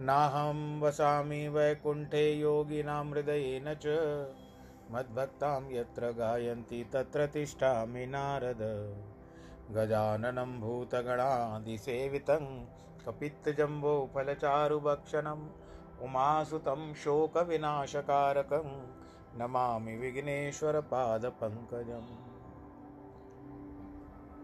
नाहं वसामि वैकुण्ठे योगिनां हृदयेन च। मद्भक्तां यत्र गायन्ति तत्र तिष्ठामि नारद। गजाननं भूतगणादिसेवितं कपित्तजम्बोफलचारुभक्षणम् उमासुतं शोकविनाशकारकं नमामि विघ्नेश्वरपादपङ्कजम्।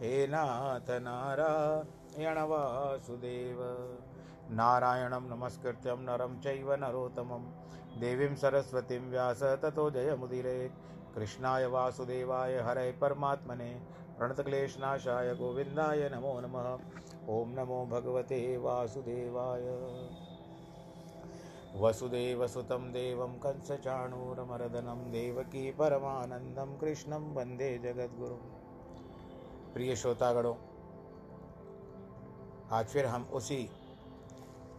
हे नाथ नारायण वासुदेव। नारायणं नमस्कृत्यं नरं चैव नरोत्तमं। देवीं सरस्वतीं व्यास ततो जयमुदिरे। कृष्णाय वासुदेवाय हरे परमात्मने। प्रणतक्लेशनाशाय गोविन्दाय नमो नमः। ॐ नमो भगवते वासुदेवाय। वसुदेवसुतं देवं कंसचाणूरमर्दनं, देवकी परमानन्दं, कृष्णं वंदे जगद्गुरुम्। प्रिय श्रोतागणों, आज फिर हम उसी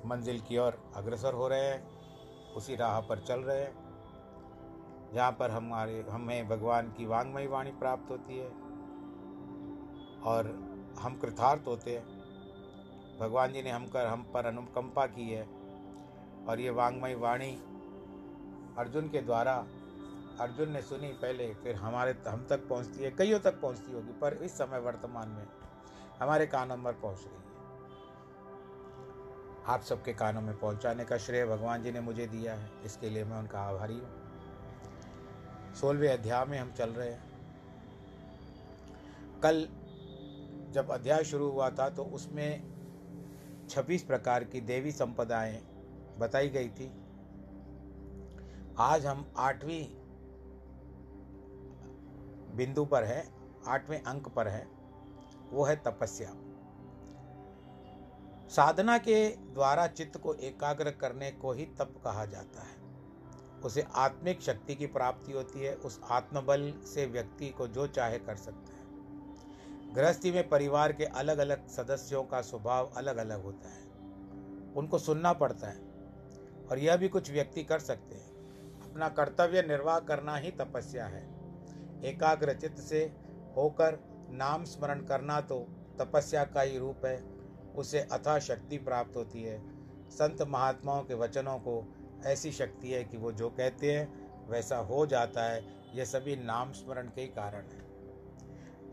मंजिल की ओर अग्रसर हो रहे हैं, उसी राह पर चल रहे हैं, जहाँ पर हमारे, हमें भगवान की वांगमयी वाणी प्राप्त होती है और हम कृतार्थ होते हैं। भगवान जी ने हम कर हम पर अनुकंपा की है और ये वांगमयी वाणी अर्जुन के द्वारा अर्जुन ने सुनी पहले, फिर हमारे, हम तक पहुँचती है, कईयों तक पहुँचती होगी, पर इस समय वर्तमान में हमारे कानों पर पहुँच रही है। आप सबके कानों में पहुँचाने का श्रेय भगवान जी ने मुझे दिया है, इसके लिए मैं उनका आभारी हूँ। सोलहवें अध्याय में हम चल रहे हैं। कल जब अध्याय शुरू हुआ था तो उसमें छब्बीस प्रकार की देवी संपदाएँ बताई गई थी। आज हम आठवीं बिंदु पर है, आठवें अंक पर है, वो है तपस्या। साधना के द्वारा चित्त को एकाग्र करने को ही तप कहा जाता है। उसे आत्मिक शक्ति की प्राप्ति होती है, उस आत्मबल से व्यक्ति को जो चाहे कर सकता है। गृहस्थी में परिवार के अलग अलग सदस्यों का स्वभाव अलग अलग होता है। उनको सुनना पड़ता है और यह भी कुछ व्यक्ति कर सकते हैं। अपना कर्तव्य निर्वाह करना ही तपस्या है। एकाग्र चित्त से होकर नाम स्मरण करना तो तपस्या का ही रूप है, उसे अथा शक्ति प्राप्त होती है। संत महात्माओं के वचनों को ऐसी शक्ति है कि वो जो कहते हैं, वैसा हो जाता है। यह सभी नाम स्मरण के ही कारण है।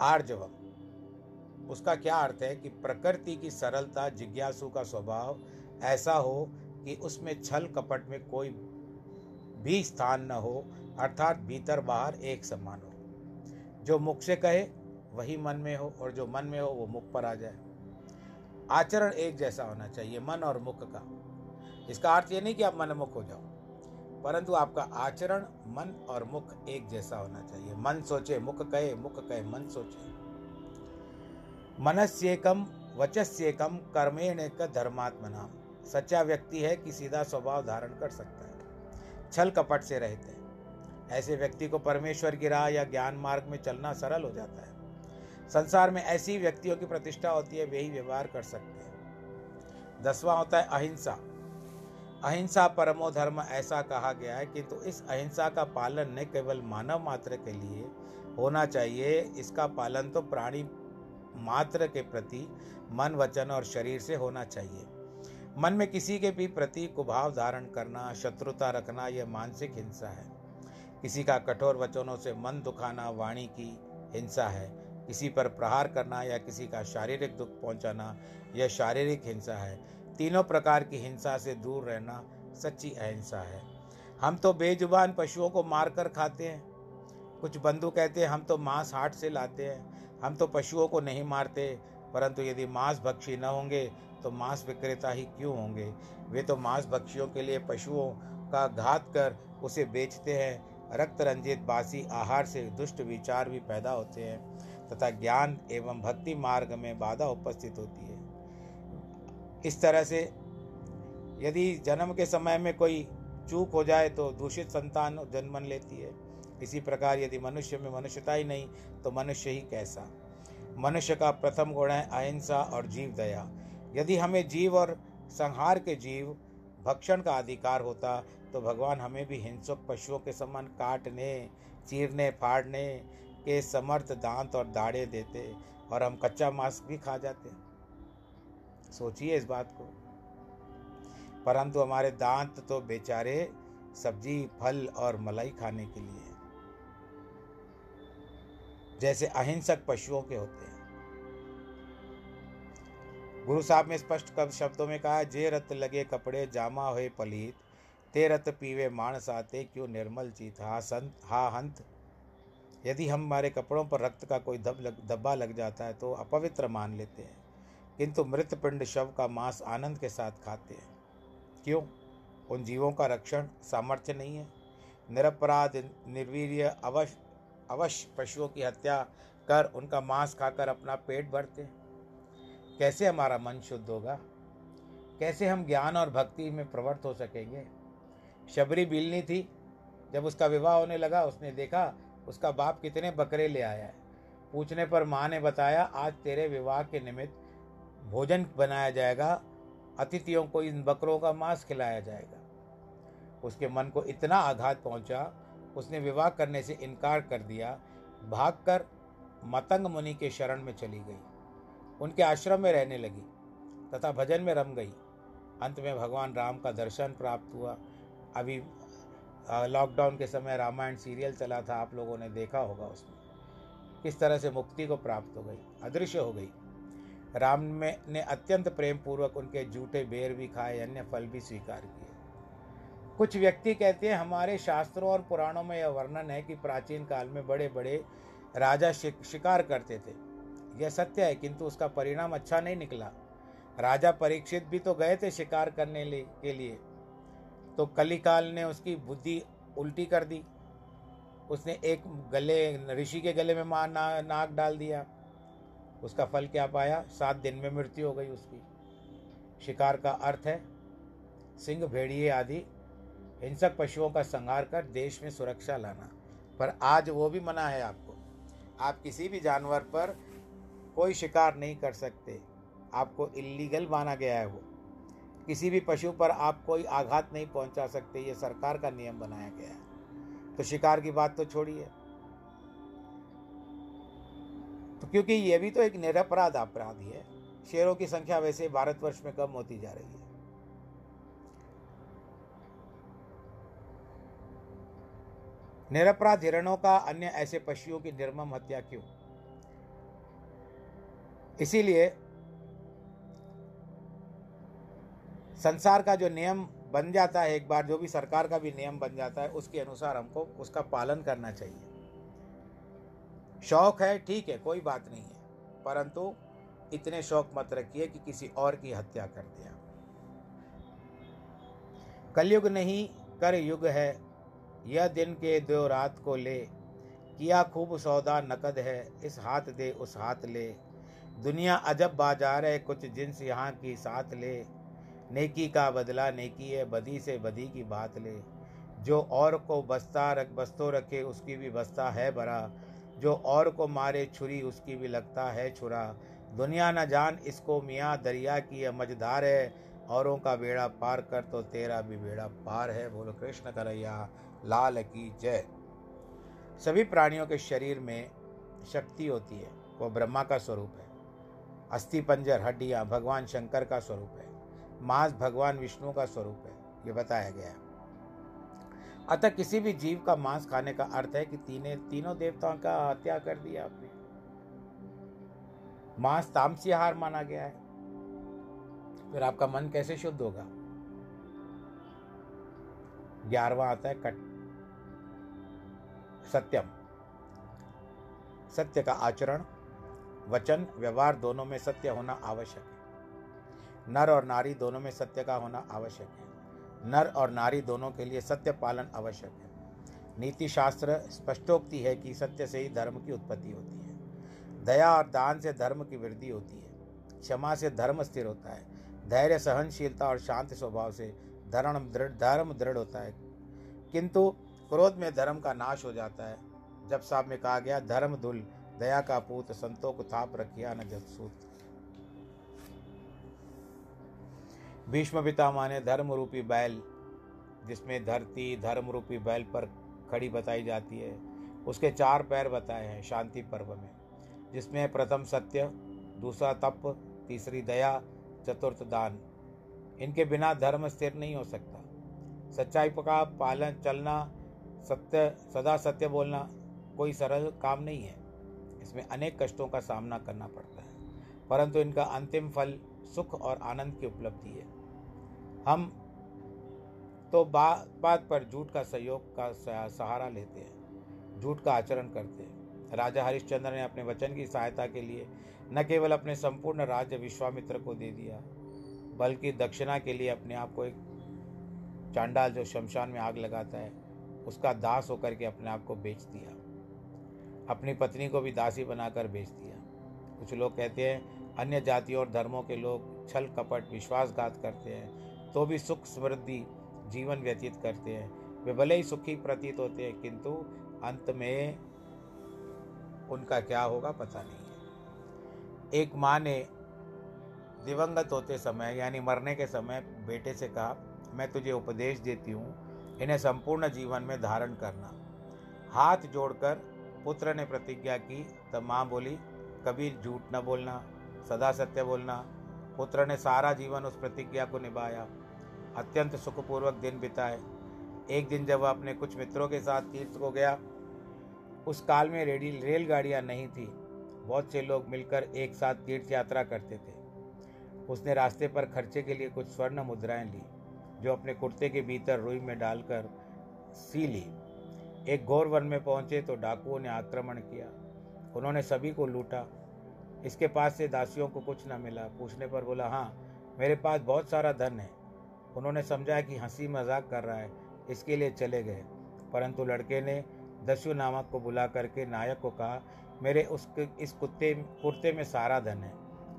आर्जवम उसका क्या अर्थ है कि प्रकृति की सरलता, जिज्ञासु का स्वभाव ऐसा हो कि उसमें छल कपट में कोई भी स्थान न हो, अर्थात भीतर बाहर एक समान हो। जो मुख से कहे, वही मन में हो, और जो मन में हो, वो मुख पर आ जाए। आचरण एक जैसा होना चाहिए, मन और मुख का। इसका अर्थ ये नहीं कि आप मनमुख हो जाओ, परंतु आपका आचरण मन और मुख एक जैसा होना चाहिए। मन सोचे, मुख कहे मुख कहे, मन सोचे। मनस्येकम वचस्येकम कर्मेण का धर्मात्मना। सच्चा व्यक्ति है कि सीधा स्वभाव धारण कर सकता है। छल कपट से रहते ऐसे व्यक्ति को परमेश्वर की राह या ज्ञान मार्ग में चलना सरल हो जाता है। संसार में ऐसी व्यक्तियों की प्रतिष्ठा होती है, वे ही व्यवहार कर सकते हैं। दसवां होता है अहिंसा। अहिंसा परमो धर्म ऐसा कहा गया है किंतु तो इस अहिंसा का पालन न केवल मानव मात्र के लिए होना चाहिए, इसका पालन तो प्राणी मात्र के प्रति मन, वचन और शरीर से होना चाहिए। मन में किसी के भी प्रति कुभाव धारण करना, शत्रुता रखना, यह मानसिक हिंसा है। किसी का कठोर वचनों से मन दुखाना, वाणी की हिंसा है। किसी पर प्रहार करना या किसी का शारीरिक दुख पहुंचाना, यह शारीरिक हिंसा है। तीनों प्रकार की हिंसा से दूर रहना सच्ची अहिंसा है। हम तो बेजुबान पशुओं को मारकर खाते हैं। कुछ बंधु कहते हैं, हम तो मांस हाट से लाते हैं। हम तो पशुओं को नहीं मारते। परंतु यदि मांस भक्षी न होंगे तो मांस विक्रेता ही क्यों होंगे? वे तो मांस भक्षियों के लिए पशुओं का घात कर उसे बेचते हैं। रक्त रंजित बासी आहार से दुष्ट विचार भी पैदा होते हैं तथा ज्ञान एवं भक्ति मार्ग में बाधा उपस्थित होती है। इस तरह से यदि जन्म के समय में कोई चूक हो जाए तो दूषित संतान जन्म लेती है। इसी प्रकार यदि मनुष्य में मनुष्यता ही नहीं तो मनुष्य ही कैसा? मनुष्य का प्रथम गुण है अहिंसा और जीव दया। यदि हमें जीव और संहार के जीव भक्षण का अधिकार होता तो भगवान हमें भी हिंसक पशुओं के समान काटने, चीरने, फाड़ने के समर्थ दांत और दाढ़े देते और हम कच्चा मांस भी खा जाते। सोचिए इस बात को। परंतु हमारे दांत तो बेचारे सब्ज़ी, फल और मलाई खाने के लिए जैसे अहिंसक पशुओं के होते हैं। गुरु साहब ने स्पष्ट शब्दों में कहा, जे रत लगे कपड़े, जामा हुए पलीत ते रत पीवे मानस आते क्यों निर्मल चीत हा संत, हा हंत। यदि हम हमारे कपड़ों पर रक्त का कोई धब लग, धब्बा लग जाता है तो अपवित्र मान लेते हैं। किंतु मृत पिंड शव का मांस आनंद के साथ खाते हैं। क्यों? उन जीवों का रक्षण सामर्थ्य नहीं है। निरपराध, निर्वीर्य अवश्य अवश्य पशुओं की हत्या कर उनका मांस खाकर अपना पेट भरते हैं। कैसे हमारा मन शुद्ध होगा? कैसे हम ज्ञान और भक्ति में प्रवृत्त हो सकेंगे? शबरी बिलनी थी। जब उसका विवाह होने लगा, उसने देखा, उसका बाप कितने बकरे ले आया है। पूछने पर माँ ने बताया, आज तेरे विवाह के निमित्त भोजन बनाया जाएगा। अतिथियों को इन बकरों का मांस खिलाया जाएगा। उसके मन को इतना आघात पहुँचा, उसने विवाह करने से इनकार कर दिया। भागकर मतंग मुनि के शरण में चली गई। उनके आश्रम में रहने लगी तथा भजन में रम गई। अंत में भगवान राम का दर्शन प्राप्त हुआ। अभी लॉकडाउन के समय रामायण सीरियल चला था, आप लोगों ने देखा होगा उसमें। किस तरह से मुक्ति को प्राप्त हो गई, अदृश्य हो गई। राम में, ने अत्यंत प्रेम पूर्वक उनके जूठे बेर भी खाए, अन्य फल भी स्वीकार किए। कुछ व्यक्ति कहते हैं, हमारे शास्त्रों और पुराणों में यह वर्णन है कि प्राचीन काल में बड़े बड़े राजा शिकार करते थे। यह सत्य है, किंतु उसका परिणाम अच्छा नहीं निकला। राजा परीक्षित भी तो गए थे शिकार करने के लिए। तो कलिकाल ने उसकी बुद्धि उल्टी कर दी। उसने एक गले ऋषि के गले में मार ना, नाक डाल दिया। उसका फल क्या पाया? सात दिन में मृत्यु हो गई उसकी। शिकार का अर्थ है सिंह भेड़िए आदि हिंसक पशुओं का संहार कर देश में सुरक्षा लाना। पर आज वो भी मना है आपको। आप किसी भी जानवर पर कोई शिकार नहीं कर सकते। आपको इलीगल माना गया है वो। किसी भी पशु पर आप कोई आघात नहीं पहुँचा सकते, ये सरकार का नियम बनाया गया है। तो शिकार की बात तो छोड़िए। तो क्योंकि ये भी तो एक निरपराध अपराध है, शेरों की संख्या वैसे भारतवर्ष में कम होती जा रही है। निरपराध हिरणों का अन्य ऐसे पशुओं की निर्मम हत्या क्यों? इसीलिए संसार का जो नियम बन जाता है, एक बार जो भी सरकार का भी नियम बन जाता है, उसके अनुसार हमको उसका पालन करना चाहिए। शौक है, ठीक है, कोई बात नहीं है, परंतु इतने शौक मत रखिए कि किसी और की हत्या कर दिया। कलयुग नहीं कर युग है, यह दिन के दो रात को ले। किया खूब सौदा, नकद है, इस हाथ दे, उस हाथ ले। दुनिया अजब बाज़ार है, कुछ जिन्स यहाँ की साथ ले। नेकी का बदला नेकी है, बदी से बदी की बात ले। जो और को बस्ता रख, बस्तो रखे, उसकी भी बस्ता है बरा। जो और को मारे, छुरी, उसकी भी लगता है छुरा। दुनिया न जान, इसको मियाँ दरिया की है मझदार है। औरों का बेड़ा पार कर तो तेरा भी बेड़ा पार है, बोलो कृष्ण करैया, लाल की जय। सभी प्राणियों के शरीर में शक्ति होती है, वो ब्रह्मा का स्वरूप है। अस्थि पंजर, हड्डियाँ, भगवान शंकर का स्वरूप है। मांस भगवान विष्णु का स्वरूप है, ये बताया गया अतः किसी भी जीव का मांस खाने का अर्थ है कि तीने, तीनों देवताओं का हत्या कर दिया आपने। मांस तामसी आहार माना गया है। फिर आपका मन कैसे शुद्ध होगा? ग्यारहवा आता है कट। सत्यम। सत्य का आचरण, वचन, व्यवहार दोनों में सत्य होना आवश्यक है। नर और नारी दोनों में सत्य का होना आवश्यक है। नर और नारी दोनों के लिए सत्य पालन आवश्यक है। नीति शास्त्र स्पष्टोक्ति है कि सत्य से ही धर्म की उत्पत्ति होती है। दया और दान से धर्म की वृद्धि होती है। क्षमा से धर्म स्थिर होता है। धैर्य, सहनशीलता और शांत स्वभाव से धर्म दृढ़ धर्म दृढ़ होता है। किंतु क्रोध में धर्म का नाश हो जाता है। जब साहब में कहा गया, धर्म दुल दया का पूत, संतों को थाप रखिया न जसूत भीष्म पितामह ने धर्म रूपी बैल, जिसमें धरती धर्म रूपी बैल पर खड़ी बताई जाती है, उसके चार पैर बताए हैं शांति पर्व में, जिसमें प्रथम सत्य, दूसरा तप, तीसरी दया, चतुर्थ दान। इनके बिना धर्म स्थिर नहीं हो सकता। सच्चाई का पालन चलना, सत्य, सदा सत्य बोलना कोई सरल काम नहीं है। इसमें अनेक कष्टों का सामना करना पड़ता है, परंतु इनका अंतिम फल सुख और आनंद की उपलब्धि है। हम तो बात बात पर झूठ का सहयोग का सहारा लेते हैं झूठ का आचरण करते हैं। राजा हरिश्चंद्र ने अपने वचन की सहायता के लिए न केवल अपने संपूर्ण राज्य विश्वामित्र को दे दिया, बल्कि दक्षिणा के लिए अपने आप को एक चांडाल जो शमशान में आग लगाता है, उसका दास होकर के अपने आप को बेच दिया। अपनी पत्नी को भी दासी बनाकर बेच दिया। कुछ लोग कहते हैं, अन्य जातियों और धर्मों के लोग छल कपट विश्वासघात करते हैं तो भी सुख समृद्धि जीवन व्यतीत करते हैं। वे भले ही सुखी प्रतीत होते हैं, किंतु अंत में उनका क्या होगा पता नहीं है। एक माँ ने दिवंगत होते समय, यानी मरने के समय बेटे से कहा, मैं तुझे उपदेश देती हूँ, इन्हें संपूर्ण जीवन में धारण करना। हाथ जोड़कर पुत्र ने प्रतिज्ञा की, तब माँ बोली कभी झूठ न बोलना, सदा सत्य बोलना पुत्र ने सारा जीवन उस प्रतिज्ञा को निभाया। अत्यंत सुखपूर्वक दिन बिताए। एक दिन जब वह अपने कुछ मित्रों के साथ तीर्थ को गया, उस काल में रेडी रेलगाड़ियाँ नहीं थी। बहुत से लोग मिलकर एक साथ तीर्थ यात्रा करते थे। उसने रास्ते पर खर्चे के लिए कुछ स्वर्ण मुद्राएँ ली, जो अपने कुर्ते के भीतर रुई में डालकर सी ली। एक घोर वन में पहुँचे तो डाकुओं ने आक्रमण किया। उन्होंने सभी को लूटा। इसके पास से दासियों को कुछ न मिला। पूछने पर बोला हाँ मेरे पास बहुत सारा धन है। उन्होंने समझा कि हँसी मज़ाक कर रहा है, इसके लिए चले गए। परंतु लड़के ने दस्यु नामक को बुला करके नायक को कहा, मेरे उस इस कुत्ते, कुर्ते में सारा धन है।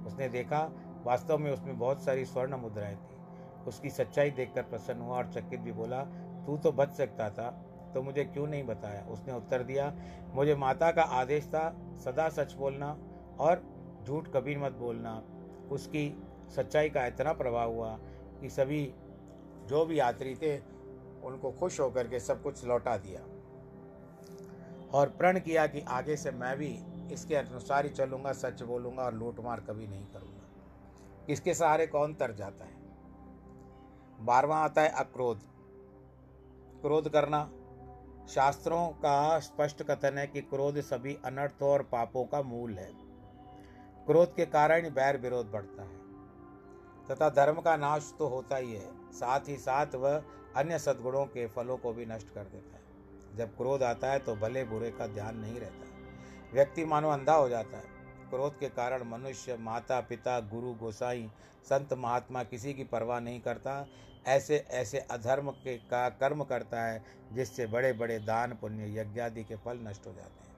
उसने देखा, वास्तव में उसमें बहुत सारी स्वर्ण मुद्राएँ थी। उसकी सच्चाई देखकर प्रसन्न हुआ और चकित भी बोला, तू तो बच सकता था तो मुझे क्यों नहीं बताया? उसने उत्तर दिया, मुझे माता का आदेश था, सदा सच बोलना और झूठ कभी मत बोलना। उसकी सच्चाई का इतना प्रभाव हुआ कि सभी जो भी यात्री थे, उनको खुश होकर के सब कुछ लौटा दिया। और प्रण किया कि आगे से मैं भी इसके अनुसार ही चलूँगा, सच बोलूँगा और लूटमार कभी नहीं करूँगा। इसके सहारे कौन तर जाता है? बारवा आता है अक्रोध। क्रोध करना। शास्त्रों का स्पष्ट कथन है कि क्रोध सभी अनर्थों और पापों का मूल है। क्रोध के कारण ही बैर विरोध बढ़ता है। तथा धर्म का नाश तो होता ही है, साथ ही साथ वह अन्य सद्गुणों के फलों को भी नष्ट कर देता है। जब क्रोध आता है तो भले बुरे का ध्यान नहीं रहता व्यक्ति मानो अंधा हो जाता है। क्रोध के कारण मनुष्य माता पिता गुरु, गोसाई, संत, महात्मा किसी की परवाह नहीं करता। ऐसे ऐसे अधर्म के का कर्म करता है, जिससे बड़े बड़े दान, पुण्य, यज्ञ आदि के फल नष्ट हो जाते हैं।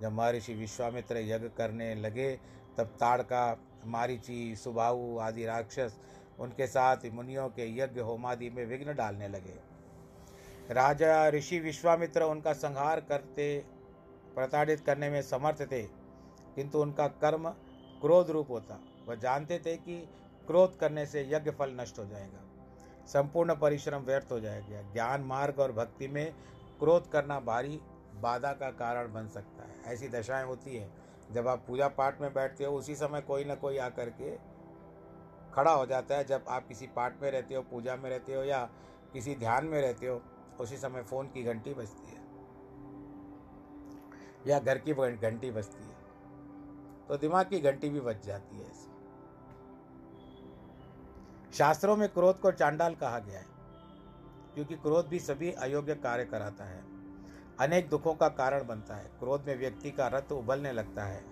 जब महर्षि विश्वामित्र यज्ञ करने लगे तब ताड़का, मारीची, सुबाहु आदि राक्षस उनके साथ मुनियों के यज्ञ होमादि में विघ्न डालने लगे। राजा ऋषि विश्वामित्र उनका संहार करते, प्रताड़ित करने में समर्थ थे, किंतु उनका कर्म क्रोध रूप होता। वह जानते थे कि क्रोध करने से यज्ञ फल नष्ट हो जाएगा, संपूर्ण परिश्रम व्यर्थ हो जाएगा। ज्ञान मार्ग और भक्ति में क्रोध करना भारी बाधा का कारण बन सकता है। ऐसी दशाएँ होती है। जब आप पूजा पाठ में बैठते हो, उसी समय कोई ना कोई आकर के खड़ा हो जाता है। जब आप किसी पाठ में रहते हो, पूजा में रहते हो या किसी ध्यान में रहते हो, उसी समय फ़ोन की घंटी बजती है। या घर की घंटी बजती है। तो दिमाग की घंटी भी बज जाती है ऐसे। शास्त्रों में क्रोध को चांडाल कहा गया है, क्योंकि क्रोध भी सभी अयोग्य कार्य कराता है। अनेक दुखों का कारण बनता है। क्रोध में व्यक्ति का रथ उबलने लगता है।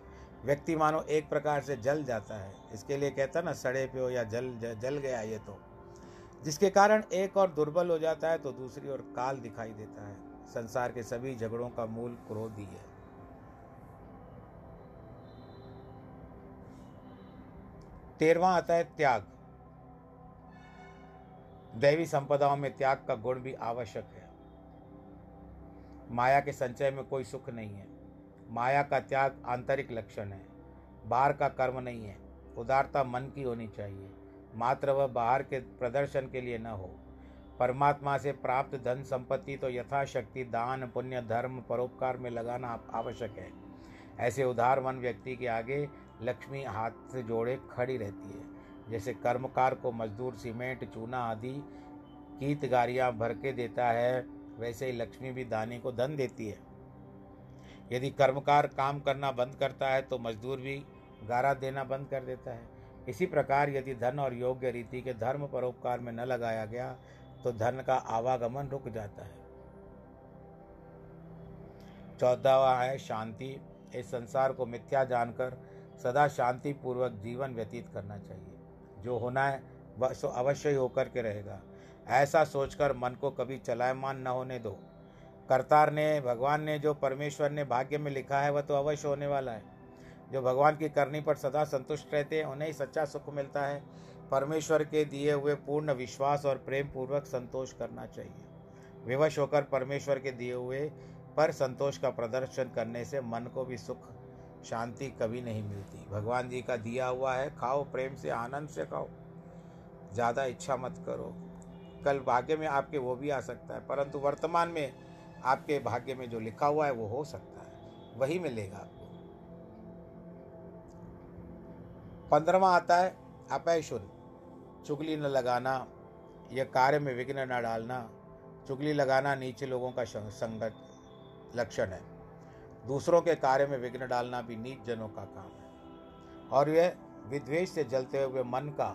व्यक्ति मानो एक प्रकार से जल जाता है। इसके लिए कहता ना, सड़े पे हो या जल जल गया ये तो। जिसके कारण एक और दुर्बल हो जाता है तो दूसरी ओर काल दिखाई देता है। संसार के सभी झगड़ों का मूल क्रोध ही है। तेरवा आता है त्याग। दैवी संपदाओं में त्याग का गुण भी आवश्यक है। माया के संचय में कोई सुख नहीं है। माया का त्याग आंतरिक लक्षण है। बाहर का कर्म नहीं है। उदारता मन की होनी चाहिए। मात्र वह बाहर के प्रदर्शन के लिए न हो। परमात्मा से प्राप्त धन संपत्ति तो यथाशक्ति, दान, पुण्य, धर्म, परोपकार में लगाना आवश्यक है। ऐसे उदार मन व्यक्ति के आगे लक्ष्मी हाथ से जोड़े खड़ी रहती है। जैसे कर्मकार को मजदूर, सीमेंट, चूना आदि, कीत गारियाँ भर के देता है। वैसे ही लक्ष्मी भी दानी को धन देती है। यदि कर्मकार काम करना बंद करता है तो मजदूर भी गारा देना बंद कर देता है। इसी प्रकार यदि धन और योग्य रीति के धर्म परोपकार में न लगाया गया तो धन का आवागमन रुक जाता है। चौदहवा है शांति। इस संसार को मिथ्या जानकर सदा शांति पूर्वक जीवन व्यतीत करना चाहिए। जो होना है, वह सो अवश्य होकर के रहेगा। ऐसा सोचकर मन को कभी चलायमान न होने दो। करतार ने, भगवान ने, जो परमेश्वर ने भाग्य में लिखा है, वह तो अवश्य होने वाला है। जो भगवान की करनी पर सदा संतुष्ट रहते हैं, उन्हें ही सच्चा सुख मिलता है। परमेश्वर के दिए हुए पूर्ण विश्वास और प्रेम पूर्वक संतोष करना चाहिए। विवश होकर परमेश्वर के दिए हुए पर संतोष का प्रदर्शन करने से मन को भी सुख, शांति कभी नहीं मिलती। भगवान जी का दिया हुआ है, खाओ प्रेम से, आनंद से खाओ। ज़्यादा इच्छा मत करो। कल भाग्य में आपके वो भी आ सकता है, परंतु वर्तमान में आपके भाग्य में जो लिखा हुआ है वो हो सकता है, वही मिलेगा आपको। पंद्रवा आता है अपय चुगली न लगाना यह कार्य में विघ्न न डालना, चुगली लगाना नीचे लोगों का संगत लक्षण है। दूसरों के कार्य में विघ्न डालना भी नीच जनों का काम है। और यह विद्वेश से जलते हुए मन का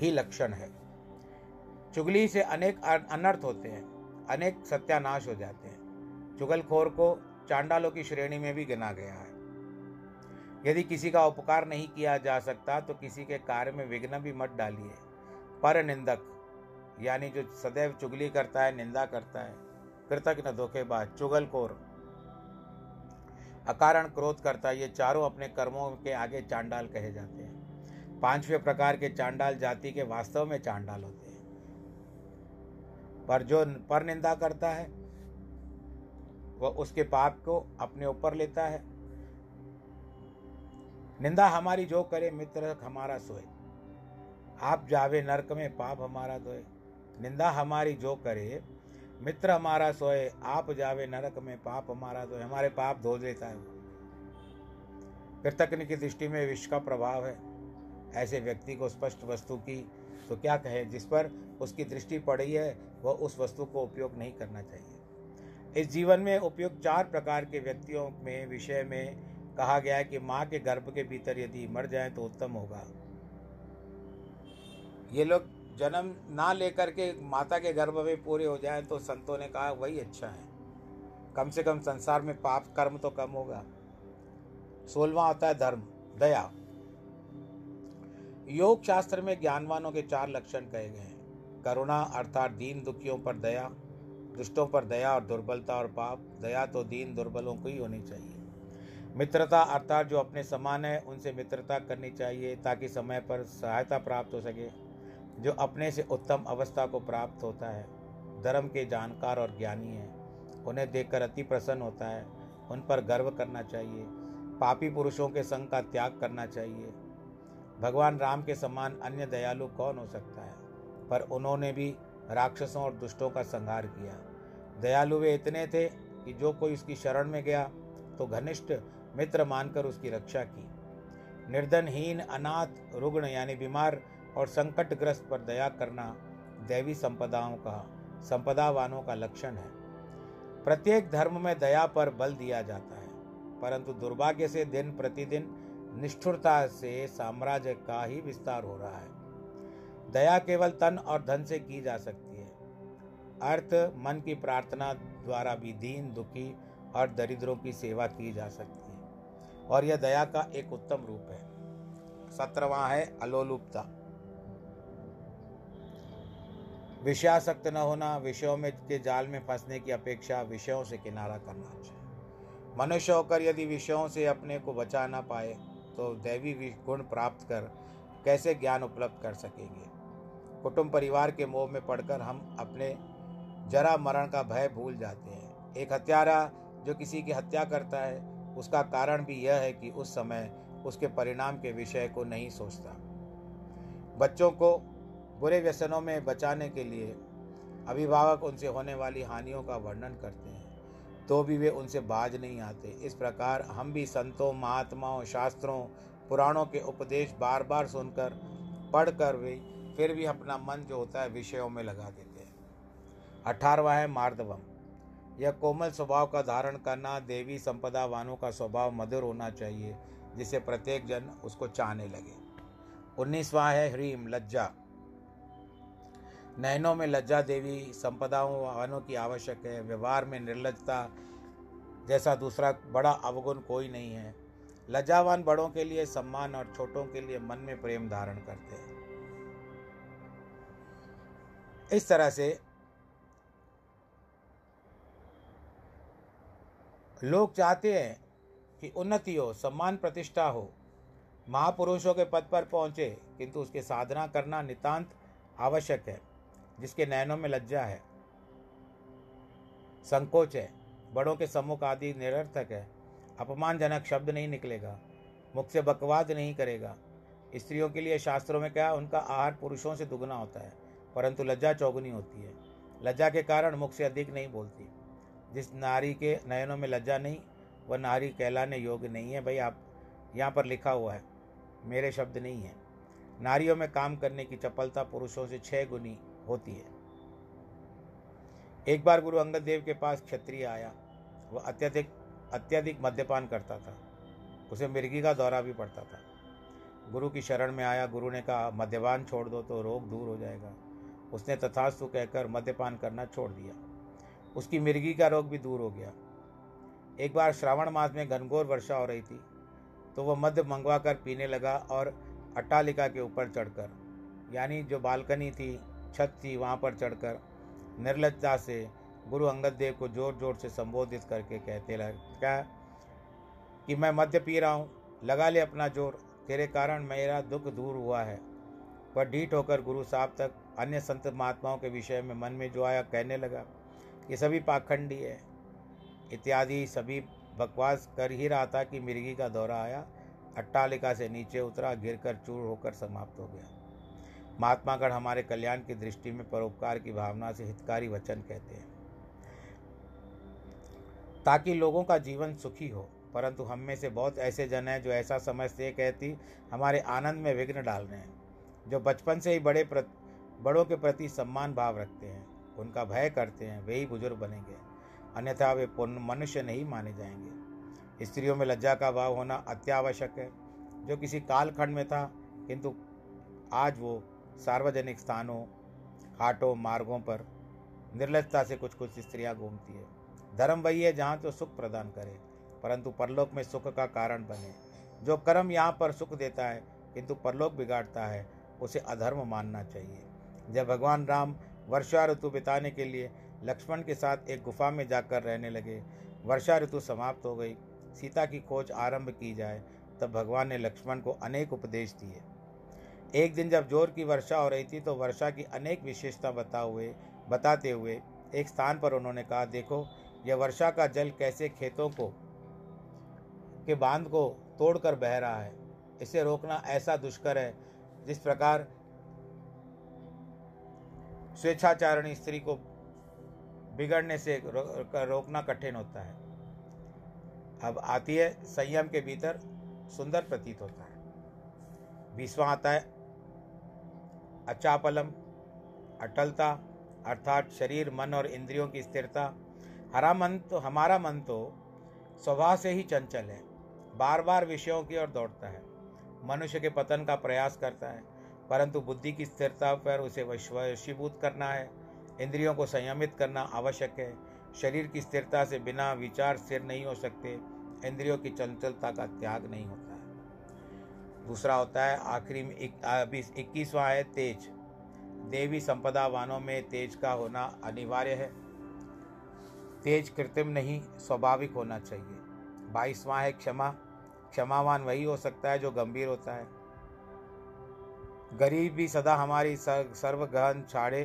ही लक्षण है। चुगली से अनेक अनर्थ होते हैं, अनेक सत्यानाश हो जाते हैं। चुगलखोर को चांडालों की श्रेणी में भी गिना गया है। यदि किसी का उपकार नहीं किया जा सकता तो किसी के कार्य में विघ्न भी मत डालिए। पर निंदक, यानी जो सदैव चुगली करता है, निंदा करता है कृतज्ञ धोखेबाज चुगलखोर, अकारण क्रोध करता है, ये चारों अपने कर्मों के आगे चांडाल कहे जाते हैं। पाँचवें प्रकार के चांडाल जाति के वास्तव में चांडाल होते हैं। पर जो पर निंदा करता है वह उसके पाप को अपने ऊपर लेता है। निंदा हमारी जो करे, मित्र हमारा सोए। आप जावे नरक में, पाप हमारा धोए निंदा हमारी जो करे, मित्र हमारा सोए। आप जावे नरक में, पाप हमारा धोए हमारे पाप धो देता है कृतज्ञ की दृष्टि में विश्व का प्रभाव है। ऐसे व्यक्ति को स्पष्ट वस्तु की तो क्या कहे, जिस पर उसकी दृष्टि पड़ी है, वह उस वस्तु को उपयोग नहीं करना चाहिए। इस जीवन में उपयोग चार प्रकार के व्यक्तियों में, विषय में कहा गया है कि माँ के गर्भ के भीतर यदि मर जाए तो उत्तम होगा। ये लोग जन्म ना लेकर के माता के गर्भ में पूरे हो जाए तो संतों ने कहा, वही अच्छा है। कम से कम संसार में पाप कर्म तो कम होगा। सोलवा होता है धर्म, दया। योग शास्त्र में ज्ञानवानों के चार लक्षण कहे गए हैं। करुणा अर्थात दीन दुखियों पर दया, दुष्टों पर दया और दुर्बलता और पाप। दया तो दीन दुर्बलों को ही होनी चाहिए। मित्रता अर्थात जो अपने समान है, उनसे मित्रता करनी चाहिए ताकि समय पर सहायता प्राप्त हो सके। जो अपने से उत्तम अवस्था को प्राप्त होता है, धर्म के जानकार और ज्ञानी हैं। उन्हें देखकर अति प्रसन्न होता है। उन पर गर्व करना चाहिए। पापी पुरुषों के संग का त्याग करना चाहिए। भगवान राम के समान अन्य दयालु कौन हो सकता है? पर उन्होंने भी राक्षसों और दुष्टों का संहार किया। दयालु वे इतने थे कि जो कोई उसकी शरण में गया तो घनिष्ठ मित्र मानकर उसकी रक्षा की। निर्धनहीन, अनाथ, रुग्ण यानी बीमार और संकटग्रस्त पर दया करना दैवी संपदाओं का, संपदावानों का लक्षण है। प्रत्येक धर्म में दया पर बल दिया जाता है, परंतु दुर्भाग्य से दिन प्रतिदिन निष्ठुरता से साम्राज्य का ही विस्तार हो रहा है। दया केवल तन और धन से की जा सकती है। अर्थ, मन की प्रार्थना द्वारा भी दीन, दुखी और दरिद्रों की सेवा की जा सकती है। और यह दया का एक उत्तम रूप है। सत्रवा है अलोलुपता। विषयासक्त न होना, विषयों में के जाल में फंसने की अपेक्षा विषयों से किनारा करना चाहिए मनुष्य होकर यदि विषयों से अपने को बचा ना पाए तो दैवी गुण प्राप्त कर कैसे ज्ञान उपलब्ध कर सकेंगे? कुटुंब परिवार के मोह में पड़कर हम अपने जरा मरण का भय भूल जाते हैं। एक हत्यारा जो किसी की हत्या करता है, उसका कारण भी यह है कि उस समय उसके परिणाम के विषय को नहीं सोचता। बच्चों को बुरे व्यसनों में बचाने के लिए अभिभावक उनसे होने वाली हानियों का वर्णन करते हैं। तो भी वे उनसे बाज नहीं आते। इस प्रकार हम भी संतों, महात्माओं, शास्त्रों, पुराणों के उपदेश बार बार सुनकर, पढ़कर भी, फिर भी अपना मन जो होता है विषयों में लगा देते हैं। अठारवा है मार्दवम। यह कोमल स्वभाव का धारण करना, देवी संपदा वानों का स्वभाव मधुर होना चाहिए, जिससे प्रत्येक जन उसको चाहने लगे। उन्नीसवा है ह्रीम, लज्जा। नयनों में लज्जा देवी, संपदाओं वाहनों की आवश्यक है, व्यवहार में निर्लजता जैसा दूसरा बड़ा अवगुण कोई नहीं है। लज्जावान बड़ों के लिए सम्मान और छोटों के लिए मन में प्रेम धारण करते हैं। इस तरह से लोग चाहते हैं कि उन्नति हो, सम्मान प्रतिष्ठा हो। महापुरुषों के पद पर पहुँचे, किंतु उसके साधना करना नितांत आवश्यक है। जिसके नयनों में लज्जा है, संकोच है, बड़ों के सम्मुख आदि निरर्थक है। अपमानजनक शब्द नहीं निकलेगा, मुख से बकवाद नहीं करेगा। स्त्रियों के लिए शास्त्रों में क्या उनका आहार पुरुषों से दुगना होता है, परंतु लज्जा चौगुनी होती है। लज्जा के कारण मुख से अधिक नहीं बोलती। जिस नारी के नयनों में लज्जा नहीं, वह नारी कहलाने योग्य नहीं है। भाई, आप यहाँ पर लिखा हुआ है, मेरे शब्द नहीं है। नारियों में काम करने की चपलता पुरुषों से छह गुनी होती है। एक बार गुरु अंगद देव के पास क्षत्रिय आया, वह अत्यधिक अत्यधिक मद्यपान करता था। उसे मिर्गी का दौरा भी पड़ता था। गुरु की शरण में आया, गुरु ने कहा, मद्यपान छोड़ दो तो रोग दूर हो जाएगा। उसने तथास्तु कहकर मद्यपान करना छोड़ दिया। उसकी मिर्गी का रोग भी दूर हो गया। एक बार श्रावण मास में घनघोर वर्षा हो रही थी तो वह मध्य मंगवा कर पीने लगा और अट्टालिका के ऊपर चढ़कर, यानी जो बालकनी थी छत थी वहाँ पर चढ़कर निर्लजता से गुरु अंगद देव को ज़ोर ज़ोर से संबोधित करके कहते क्या? कि मैं मध्य पी रहा हूँ, लगा ले अपना ज़ोर, तेरे कारण मेरा दुख दूर हुआ है। पर ढीठ होकर गुरु साहब तक, अन्य संत महात्माओं के विषय में मन में जो आया कहने लगा, ये सभी पाखंडी है। इत्यादि सभी बकवास कर ही रहा था कि मिर्गी का दौरा आया, अट्टालिका से नीचे उतरा, गिरकर चूर होकर समाप्त हो गया। महात्मागण हमारे कल्याण की दृष्टि में परोपकार की भावना से हितकारी वचन कहते हैं। ताकि लोगों का जीवन सुखी हो, परंतु हम में से बहुत ऐसे जन हैं जो ऐसा समझते कहती, हमारे आनंद में विघ्न डाल रहे हैं। जो बचपन से ही बड़े प्रत बड़ों के प्रति सम्मान भाव रखते हैं, उनका भय करते हैं, वे ही बुज़ुर्ग बनेंगे। अन्यथा वे पूर्ण मनुष्य नहीं माने जाएँगे। स्त्रियों में लज्जा का भाव होना अत्यावश्यक है। जो किसी कालखंड में था, किंतु आज वो सार्वजनिक स्थानों, घाटों, मार्गों पर निर्लजता से कुछ कुछ स्त्रियाँ घूमती है। धर्म वही है जहाँ तो सुख प्रदान करे, परंतु परलोक में सुख का कारण बने। जो कर्म यहाँ पर सुख देता है, किंतु परलोक बिगाड़ता है, उसे अधर्म मानना चाहिए। जब भगवान राम वर्षा ऋतु बिताने के लिए लक्ष्मण के साथ एक गुफा में जाकर रहने लगे, वर्षा ऋतु समाप्त हो गई, सीता की खोज आरंभ की जाए, तब भगवान ने लक्ष्मण को अनेक उपदेश दिए। एक दिन जब ज़ोर की वर्षा हो रही थी तो वर्षा की अनेक विशेषता बता हुए, बताते हुए एक स्थान पर उन्होंने कहा, देखो यह वर्षा का जल कैसे खेतों को, के बाँध को तोड़कर बह रहा है। इसे रोकना ऐसा दुष्कर है, जिस प्रकार स्वेच्छाचारणी स्त्री को बिगड़ने से रोकना कठिन होता है। अब आती है संयम के भीतर सुंदर प्रतीत होता है। बीसवा आता है अचापलम, अटलता, अर्थात शरीर, मन और इंद्रियों की स्थिरता, हरा मन तो हमारा मन तो स्वभाव से ही चंचल है। बार बार विषयों की ओर दौड़ता है। मनुष्य के पतन का प्रयास करता है, परंतु बुद्धि की स्थिरता पर उसे वशीभूत करना है। इंद्रियों को संयमित करना आवश्यक है। शरीर की स्थिरता से बिना विचार स्थिर नहीं हो सकते। इंद्रियों की चंचलता का त्याग नहीं होता। दूसरा होता है, आखिरी में इक्कीसवां है, तेज। देवी संपदा वानों में तेज का होना अनिवार्य है। तेज कृत्रिम नहीं, स्वाभाविक होना चाहिए। बाईसवां है क्षमा। क्षमावान वही हो सकता है जो गंभीर होता है। गरीब भी सदा हमारी सर्वगहन छाड़े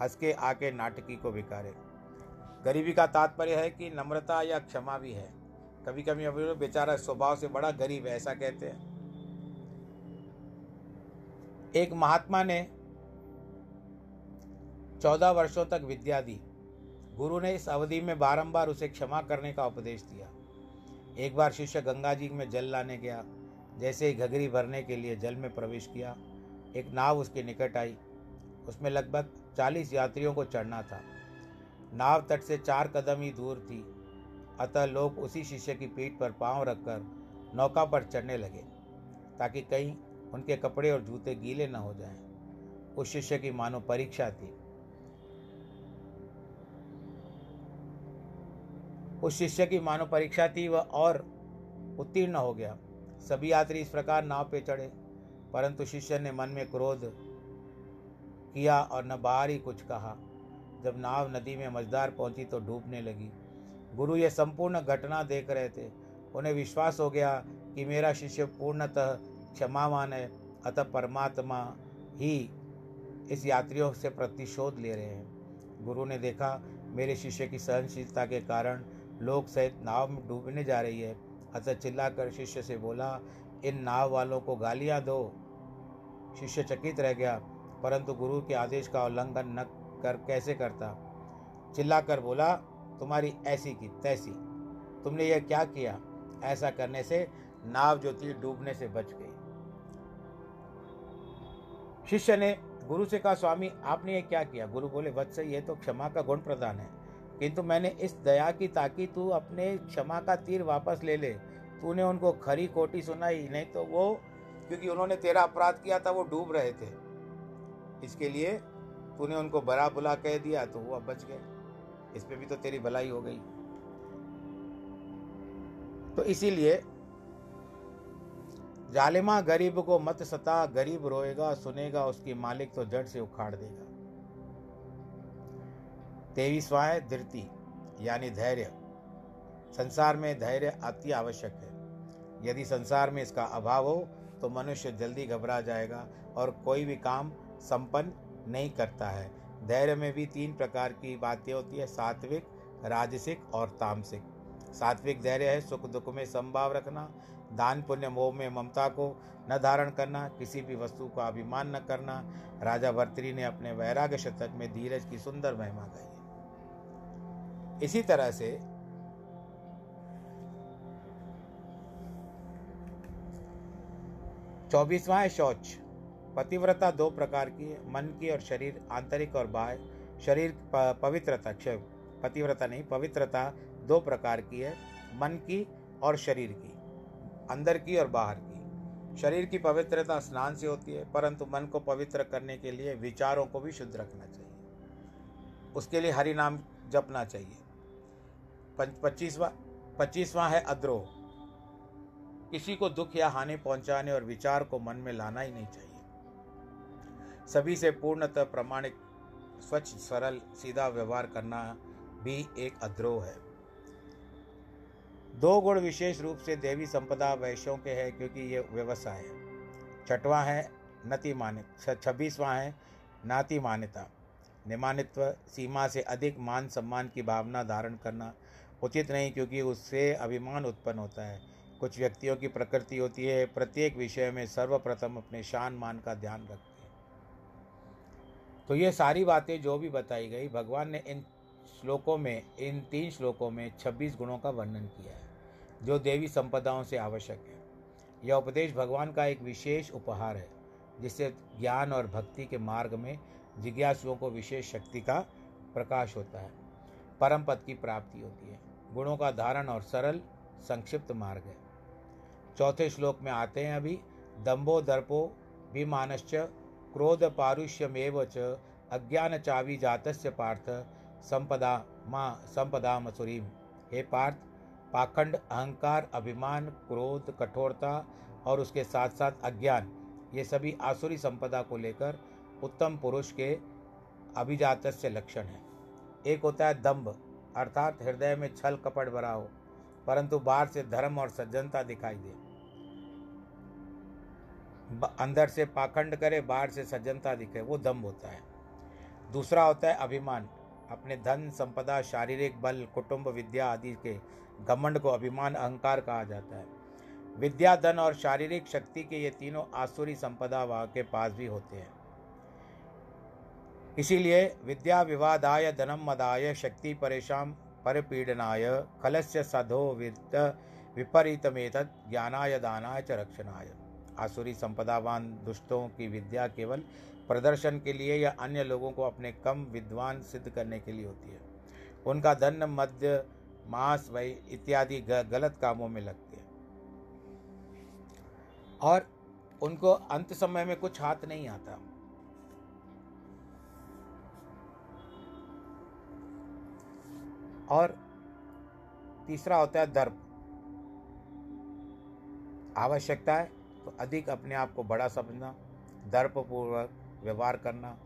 हंस के आके नाटकी को बिकारे गरीबी का तात्पर्य है कि नम्रता या क्षमा भी है। कभी कभी अभी बेचारा स्वभाव से बड़ा गरीब है, ऐसा कहते हैं। एक महात्मा ने चौदह वर्षों तक विद्या दी। गुरु ने इस अवधि में बारंबार उसे क्षमा करने का उपदेश दिया। एक बार शिष्य गंगा जी में जल लाने गया। जैसे ही घघरी भरने के लिए जल में प्रवेश किया, एक नाव उसके निकट आई। उसमें लगभग चालीस यात्रियों को चढ़ना था। नाव तट से चार कदम ही दूर थी। अतः लोग उसी शिष्य की पीठ पर पाँव रखकर नौका पर चढ़ने लगे, ताकि कहीं उनके कपड़े और जूते गीले न हो जाएँ। उस शिष्य की मानो परीक्षा थी। उस शिष्य की मानो परीक्षा थी, वह और उत्तीर्ण हो गया। सभी यात्री इस प्रकार नाव पे चढ़े, परंतु शिष्य ने मन में क्रोध किया और न बाहर ही कुछ कहा। जब नाव नदी में मझदार पहुँची तो डूबने लगी। गुरु ये संपूर्ण घटना देख रहे थे। उन्हें विश्वास हो गया कि मेरा शिष्य पूर्णतः क्षमावान है। अतः परमात्मा ही इस यात्रियों से प्रतिशोध ले रहे हैं। गुरु ने देखा, मेरे शिष्य की सहनशीलता के कारण लोग सहित नाव में डूबने जा रही है। अतः चिल्लाकर शिष्य से बोला, इन नाव वालों को गालियाँ दो। शिष्य चकित रह गया, परंतु गुरु के आदेश का उल्लंघन न कर कैसे करता? चिल्लाकर बोला, तुम्हारी ऐसी की तैसी, तुमने यह क्या किया? ऐसा करने से नाव जो थी डूबने से बच गई। शिष्य ने, गुरु से कहा, स्वामी, आपने ये क्या किया? गुरु बोले, वत्स ये तो क्षमा का गुण प्रदान है। किंतु मैंने इस दया की ताकि तू अपने क्षमा का तीर वापस ले ले। तूने उनको खरी कोटी सुनाई, नहीं तो वो, क्योंकि उन्होंने तेरा अपराध किया था, वो डूब रहे थे। इसके लिए तूने उनको बड़ा बुला कह दिया तो वो अब बच गए। इस पे भी तो तेरी भलाई हो गई। तो इसीलिए जालिमा गरीब को मत सता, गरीब रोएगा, सुनेगा, उसकी मालिक तो जड़ से उखाड़ देगा। तेईसवा है धृति, यानी धैर्य। संसार में धैर्य अति आवश्यक है। यदि संसार में इसका अभाव हो तो मनुष्य जल्दी घबरा जाएगा और कोई भी काम संपन्न नहीं करता है। धैर्य में भी तीन प्रकार की बातें होती है, सात्विक, राजसिक और तामसिक। सात्विक धैर्य है, सुख दुख में संभाव रखना, दान पुण्य मोह में ममता को न धारण करना, किसी भी वस्तु का अभिमान न करना। राजा भर्तरी ने अपने वैराग्य शतक में धीरज की सुंदर महिमा गाई इसी तरह से चौबीसवां है शौच। पतिव्रता दो प्रकार की है, मन की और शरीर, आंतरिक और बाह्य। शरीर पवित्रता, क्षय, पतिव्रता नहीं, पवित्रता दो प्रकार की है, मन की और शरीर की, अंदर की और बाहर की। शरीर की पवित्रता स्नान से होती है, परंतु मन को पवित्र करने के लिए विचारों को भी शुद्ध रखना चाहिए। उसके लिए हरि नाम जपना चाहिए। पच्चीसवा, पच्चीसवां है अद्रोह। किसी को दुख या हानि पहुँचाने और विचार को मन में लाना ही नहीं चाहिए। सभी से पूर्णतः प्रमाणिक, स्वच्छ, सरल, सीधा व्यवहार करना भी एक अद्रोह है। दो गुण विशेष रूप से देवी संपदा वैश्यों के हैं, क्योंकि ये व्यवसाय है। छठवां है, नति मान्य छब्बीसवां है, नाति मान्यता। निमानित्व, सीमा से अधिक मान सम्मान की भावना धारण करना उचित नहीं, क्योंकि उससे अभिमान उत्पन्न होता है। कुछ व्यक्तियों की प्रकृति होती है, प्रत्येक विषय में सर्वप्रथम अपने शान मान का ध्यान रखते हैं। तो ये सारी बातें जो भी बताई गई, भगवान ने इन श्लोकों में, इन तीन श्लोकों में छब्बीस गुणों का वर्णन किया है। जो देवी संपदाओं से आवश्यक है। यह उपदेश भगवान का एक विशेष उपहार है, जिससे ज्ञान और भक्ति के मार्ग में जिज्ञासुओं को विशेष शक्ति का प्रकाश होता है। परम पद की प्राप्ति होती है। गुणों का धारण और सरल, संक्षिप्त मार्ग है। चौथे श्लोक में आते हैं अभी, दम्भो दर्पो विमानश्च क्रोध पारुष्यमेव च अज्ञान चावी जातस्य पार्थ संपदा माँ संपदा मसुरीम। हे पार्थ पाखंड, अहंकार, अभिमान, क्रोध, कठोरता और उसके साथ साथ अज्ञान, ये सभी आसुरी संपदा को लेकर उत्तम पुरुष के अभिजात से लक्षण है। एक होता है दम्भ अर्थात हृदय में छल कपट भरा हो, परंतु बाहर से धर्म और सज्जनता दिखाई दे। अंदर से पाखंड करे, बाहर से सज्जनता दिखे, वो दम्भ होता है। दूसरा होता है अभिमान, अपने धन, संपदा, शारीरिक बल, कुटुंब, विद्या आदि के घमंड को अभिमान, अहंकार कहा जाता है। विद्या, धन और शारीरिक शक्ति के ये तीनों आसुरी संपदा वहाँ के पास भी होते हैं। इसीलिए विद्या विवादाय, धनम मदाय, शक्ति परेशान परपीडनाय, खलस्य सधो वित्त विपरीतमेत ज्ञानाय, दानाय च रक्षणाय। आसुरी संपदावान दुष्टों की विद्या केवल प्रदर्शन के लिए या अन्य लोगों को अपने कम विद्वान सिद्ध करने के लिए होती है। उनका धन मध्य मांस, वही इत्यादि गलत कामों में लगते हैं। और उनको अंत समय में कुछ हाथ नहीं आता। और तीसरा होता है दर्प। आवश्यकता है तो अधिक अपने आप को बड़ा समझना, दर्पपूर्वक व्यवहार करना,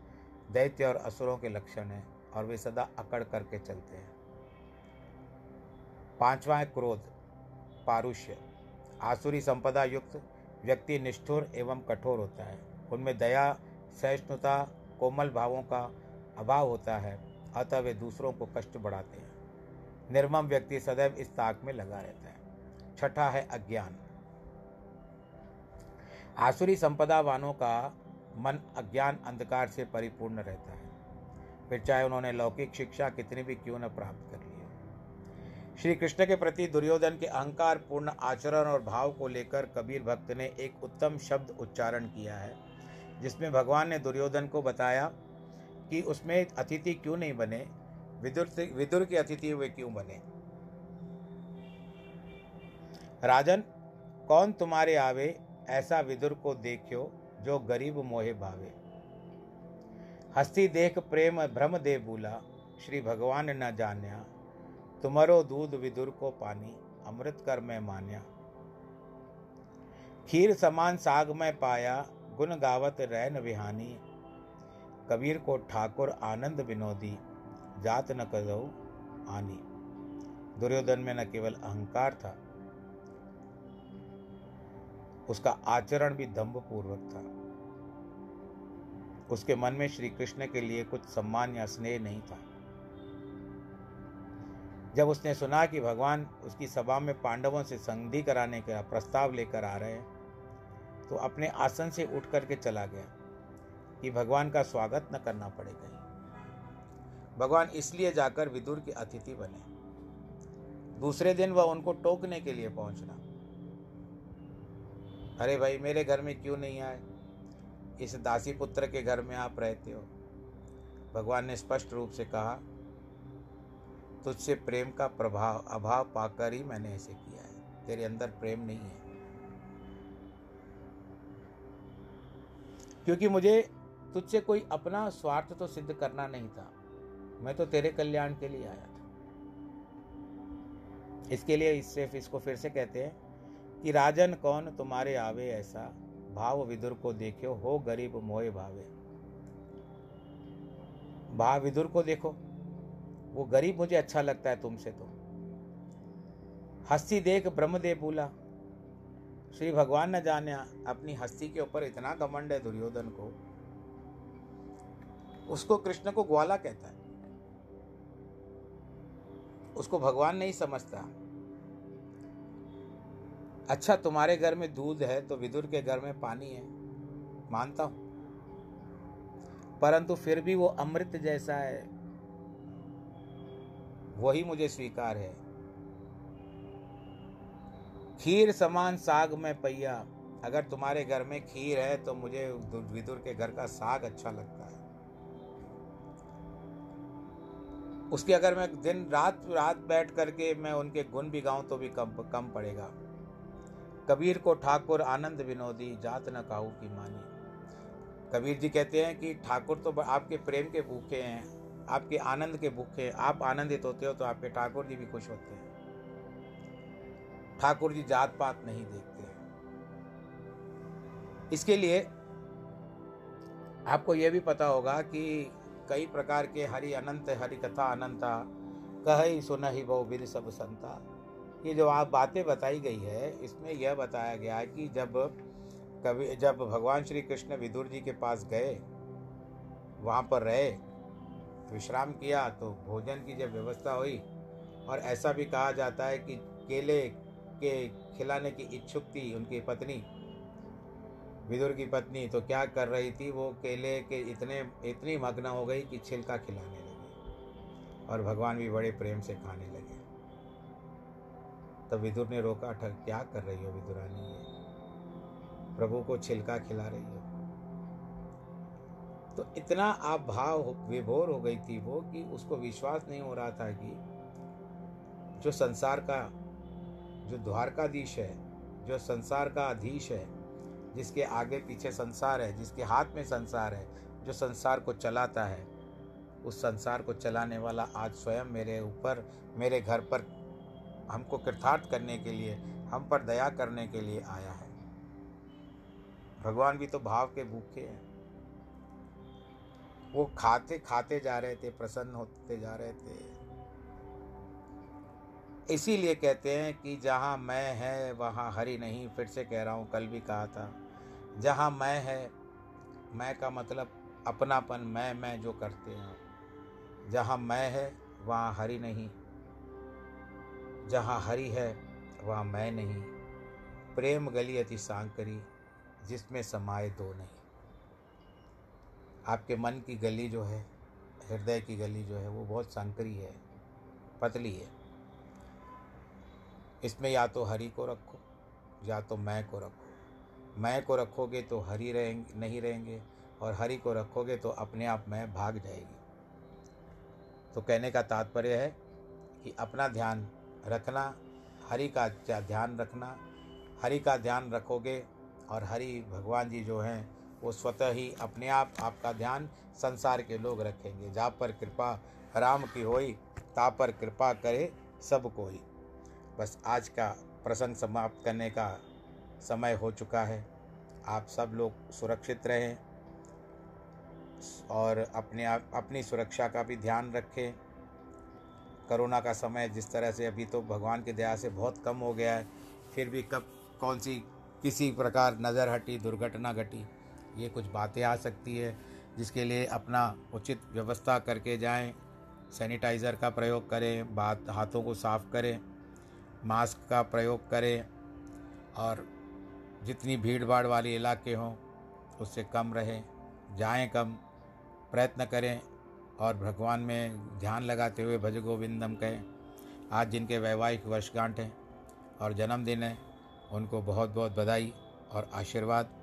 दैत्य और असुरों के लक्षण हैं और वे सदा अकड़ करके चलते हैं। पांचवा है क्रोध, पारुष्य। आसुरी संपदा युक्त, व्यक्ति निष्ठुर एवं कठोर होता है। उनमें दया, सहिष्णुता, कोमल भावों का अभाव होता है, अतः वे दूसरों को कष्ट बढ़ाते हैं। निर्मम व्यक्ति सदैव इस ताक में लगा रहता है। छठा है अज्ञान। आसुरी संपदा वानों का मन अज्ञान अंधकार से परिपूर्ण रहता है। फिर चाहे उन्होंने लौकिक शिक्षा कितनी भी क्यों न प्राप्त कर। श्री कृष्ण के प्रति दुर्योधन के अहंकार पूर्ण आचरण और भाव को लेकर कबीर भक्त ने एक उत्तम शब्द उच्चारण किया है, जिसमें भगवान ने दुर्योधन को बताया कि उसमें अतिथि क्यों नहीं बने? विदुर विदुर के अतिथि हुए क्यों बने? राजन, कौन तुम्हारे आवे? ऐसा विदुर को देखियो जो गरीब मोहे भावे। हस्ती देख प्रेम भ्रम दे बोला, श्री भगवान न जान्या। तुम्हारो दूध विदुर को पानी, अमृत कर मैं मान्या। खीर समान साग में पाया, गुण गावत रैन विहानी। कबीर को ठाकुर आनंद विनोदी, जात न कदो आनी। दुर्योधन में न केवल अहंकार था, उसका आचरण भी दम्भ पूर्वक था। उसके मन में श्री कृष्ण के लिए कुछ सम्मान या स्नेह नहीं था। जब उसने सुना कि भगवान उसकी सभा में पांडवों से संधि कराने का प्रस्ताव लेकर आ रहे हैं तो अपने आसन से उठ करके चला गया कि भगवान का स्वागत न करना पड़ेगा भगवान इसलिए जाकर विदुर के अतिथि बने। दूसरे दिन वह उनको टोकने के लिए पहुँचना। अरे भाई, मेरे घर में क्यों नहीं आए? इस दासी पुत्र के घर में आप रहते हो। भगवान ने स्पष्ट रूप से कहा तुझसे प्रेम का प्रभाव, अभाव पाकर ही मैंने ऐसे किया है। तेरे अंदर प्रेम नहीं है। क्योंकि मुझे तुझसे कोई अपना स्वार्थ तो सिद्ध करना नहीं था। मैं तो तेरे कल्याण के लिए आया था। इसके लिए इससे इसको फिर से कहते हैं कि, राजन कौन तुम्हारे आवे ऐसा? भाव विदुर को देखो हो गरीब मोए भावे। भाव विदुर को देखो। वो गरीब मुझे अच्छा लगता है तुमसे तो। हस्ती देख ब्रह्मदेव बोला, श्री भगवान ने जाना अपनी हस्ती के ऊपर इतना घमंड है दुर्योधन को। उसको कृष्ण को ग्वाला कहता है। उसको भगवान नहीं समझता। अच्छा तुम्हारे घर में दूध है तो विदुर के घर में पानी है, मानता हूँ। परंतु फिर भी वो अमृत जैसा है वही मुझे स्वीकार है। खीर समान साग में पैया अगर तुम्हारे घर में खीर है तो मुझे विदुर के घर का साग अच्छा लगता है। उसके अगर मैं दिन रात रात बैठ करके मैं उनके गुण भी गाऊं तो भी कम कम पड़ेगा। कबीर को ठाकुर आनंद विनोदी, जात न काहू की मानी। कबीर जी कहते हैं कि ठाकुर तो आपके प्रेम के भूखे हैं। आपके आनंद के भूखे हैं आप आनंदित होते हो तो आपके ठाकुर जी भी खुश होते हैं। ठाकुर जी जात पात नहीं देखते इसके लिए आपको यह भी पता होगा कि कई प्रकार के हरि अनंत, हरि कथा अनंता कह ही सुन ही बहु बिर सब संता। ये जो आप बातें बताई गई है, इसमें यह बताया गया है कि जब कभी जब भगवान श्री कृष्ण विदुर जी के पास गए, वहाँ पर रहे विश्राम किया तो भोजन की जब व्यवस्था हुई और ऐसा भी कहा जाता है कि केले के खिलाने की इच्छुक थी उनकी पत्नी, विदुर की पत्नी तो क्या कर रही थी वो केले के इतने, इतनी मग्न हो गई कि छिलका खिलाने लगी और भगवान भी बड़े प्रेम से खाने लगे। तब विदुर ने रोका, ठग, क्या कर रही हो विदुरानी? प्रभु को छिलका खिला रही हो? तो इतना आप भाव विभोर हो गई थी वो कि उसको विश्वास नहीं हो रहा था कि जो संसार का, जो द्वारकाधीश है, जो संसार का अधीश है, जिसके आगे पीछे संसार है, जिसके हाथ में संसार है, जो संसार को चलाता है, उस संसार को चलाने वाला आज स्वयं मेरे ऊपर, मेरे घर पर हमको कृतार्थ करने के लिए, हम पर दया करने के लिए आया है। भगवान भी तो भाव के भूखे हैं। वो खाते खाते जा रहे थे, प्रसन्न होते जा रहे थे। इसीलिए कहते हैं कि जहाँ मैं है, वहाँ हरि नहीं। फिर से कह रहा हूँ, कल भी कहा था, जहाँ मैं है, मैं का मतलब अपनापन, मैं मैं जो करते हैं जहाँ मैं है, वहाँ हरि नहीं। जहाँ हरि है, वहाँ मैं नहीं। प्रेम गली अति सांकरी, जिसमें समाये दो नहीं। आपके मन की गली जो है, हृदय की गली जो है, वो बहुत सांकरी है, पतली है। इसमें या तो हरि को रखो, या तो मैं को रखो। मैं को रखोगे तो हरि रहेंगे, नहीं रहेंगे, और हरि को रखोगे तो अपने आप मैं भाग जाएगी। तो कहने का तात्पर्य है कि अपना ध्यान रखना, हरि का ध्यान रखना, हरि का ध्यान रखोगे और हरि भगवान जी जो हैं वो स्वतः ही अपने आप, आपका ध्यान संसार के लोग रखेंगे। जा पर कृपा राम की होई, ता पर कृपा करे सब कोई। बस आज का प्रसंग समाप्त करने का समय हो चुका है। आप सब लोग सुरक्षित रहें और अपने आप, अपनी सुरक्षा का भी ध्यान रखें। कोरोना का समय जिस तरह से अभी तो भगवान की दया से बहुत कम हो गया है, फिर भी कब, कौन सी, किसी प्रकार नज़र हटी, दुर्घटना घटी ये कुछ बातें आ सकती है जिसके लिए अपना उचित व्यवस्था करके जाएँ, सैनिटाइज़र का प्रयोग करें, बात, हाथों को साफ़ करें, मास्क का प्रयोग करें, और जितनी भीड़ भाड़ वाले इलाके हों, उससे कम रहें, जाएँ कम, प्रयत्न करें, और भगवान में ध्यान लगाते हुए भज गोविंदम कहें, आज जिनके वैवाहिक वर्षगांठ हैं और जन्मदिन है, उनको बहुत बहुत बधाई और आशीर्वाद।